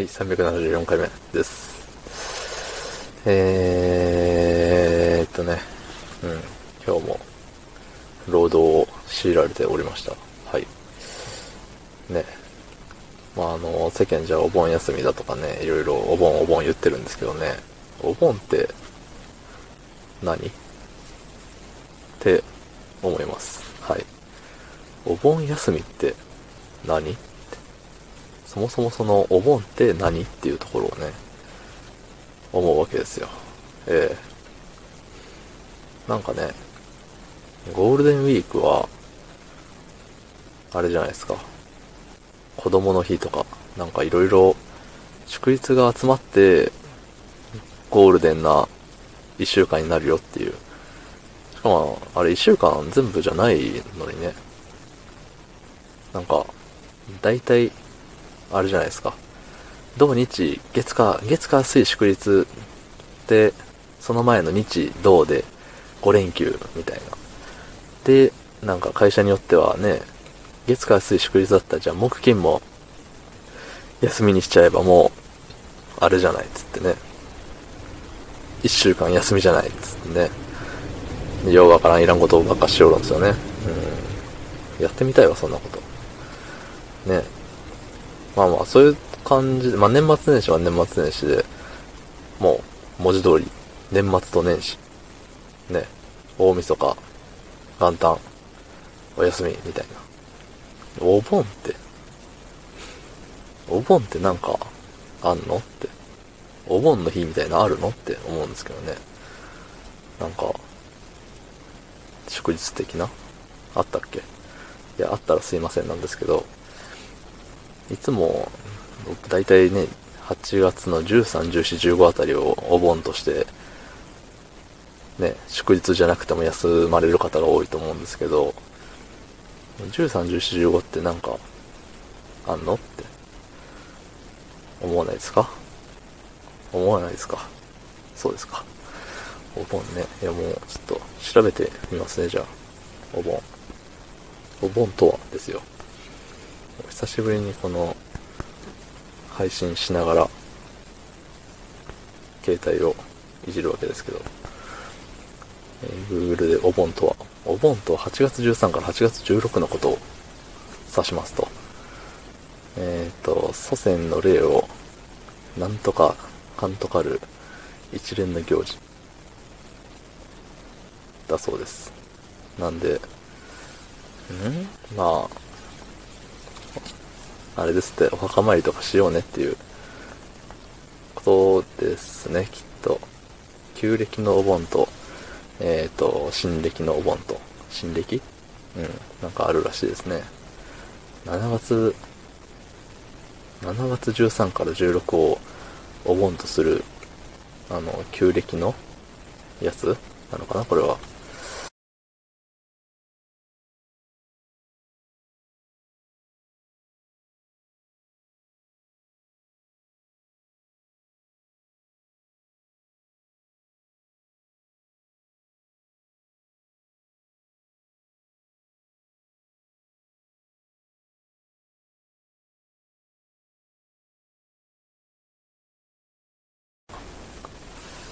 はい、374回目です。えーっとね、うん、今日も労働を強いられておりました。はい。ね。まああの、世間じゃお盆休みだとかね、いろいろお盆お盆言ってるんですけどね、お盆って何？って思います。はい。お盆休みって何？そもそもそのお盆って何っていうところをね、思うわけですよ。ええなんかね、ゴールデンウィークは、あれじゃないですか。子供の日とか、なんかいろいろ祝日が集まって、ゴールデンな一週間になるよっていう。しかも、あれ一週間全部じゃないのにね。なんか、大体、あれじゃないですか。土日、月火、月火水祝日で、その前の日、土で5連休みたいな。で、なんか会社によってはね、月火水祝日だったらじゃあ木金も休みにしちゃえばもう、あれじゃないっつってね。1週間休みじゃないっつってね。ようわからんいらんことばっかしおるんですよね。うん。やってみたいわ、そんなこと。ね。まあまあ、そういう感じで、まあ年末年始は年末年始で、もう、文字通り、年末と年始、ね、大晦日、元旦、お休み、みたいな。お盆って、お盆ってなんか、あんのって。お盆の日みたいなあるのって思うんですけどね。なんか、祝日的な？あったっけ？いや、あったらすいませんなんですけど、いつも、僕大体ね、8月の13、14、15あたりをお盆として、ね、祝日じゃなくても休まれる方が多いと思うんですけど、13、14、15ってなんか、あんの？って、思わないですか？思わないですか？そうですか。お盆ね。いやもう、ちょっと、調べてみますね、じゃあ。お盆。お盆とはですよ。久しぶりにこの、配信しながら、携帯をいじるわけですけど、えー Google でお盆とは、お盆とは8月13から8月16のことを指しますと、えっ、と、祖先の霊を、なんとか、かんとかる一連の行事、だそうです。なんで、ん？まあ、あれですって、お墓参りとかしようねっていうことですね、きっと。旧暦のお盆と、えっ、と、新暦のお盆と、新暦？うん、なんかあるらしいですね。7月、7月13から16をお盆とする、あの、旧暦のやつなのかなこれは。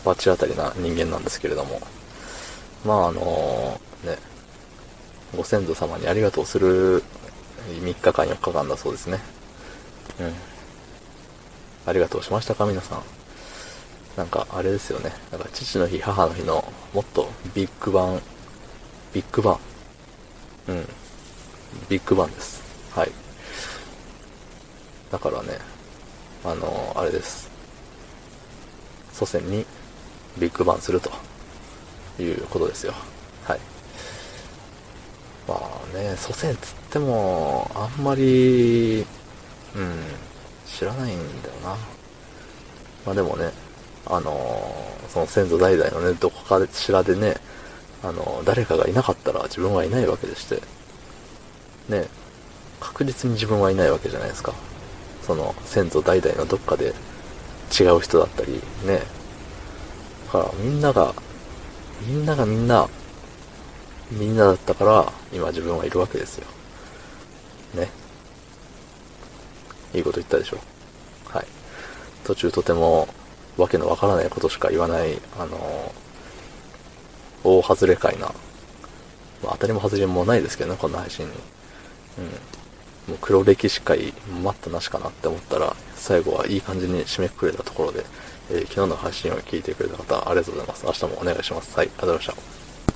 罰当たりな人間なんですけれども。まああのね、ご先祖様にありがとうする3日間4日間だそうですね。うん。ありがとうしましたか皆さん。なんかあれですよね。なんか父の日、母の日のもっとビッグバン、ビッグバン。うん。ビッグバンです。はい。だからね、あのあれです。祖先にビッグバンするということですよ。はい。まあね、祖先つっても、あんまり、うん、知らないんだよな。まあでもね、あのーその先祖代々のね、どこかしらでね、あのー誰かがいなかったら自分はいないわけでして、ね、確実に自分はいないわけじゃないですか。その先祖代々のどっかで違う人だったり、ね。だからみんなが、みんながみんな、みんなだったから今自分はいるわけですよ。ね。いいこと言ったでしょ。はい。途中とてもわけのわからないことしか言わない、あの、大外れ会な、まあ、当たりも外れもないですけどね、こんな配信に。うん。もう黒歴史会待ったなしかなって思ったら、最後はいい感じに締めくくれたところで、えー、昨日の配信を聞いてくれた方、ありがとうございます。明日もお願いします。はい、ありがとうございました。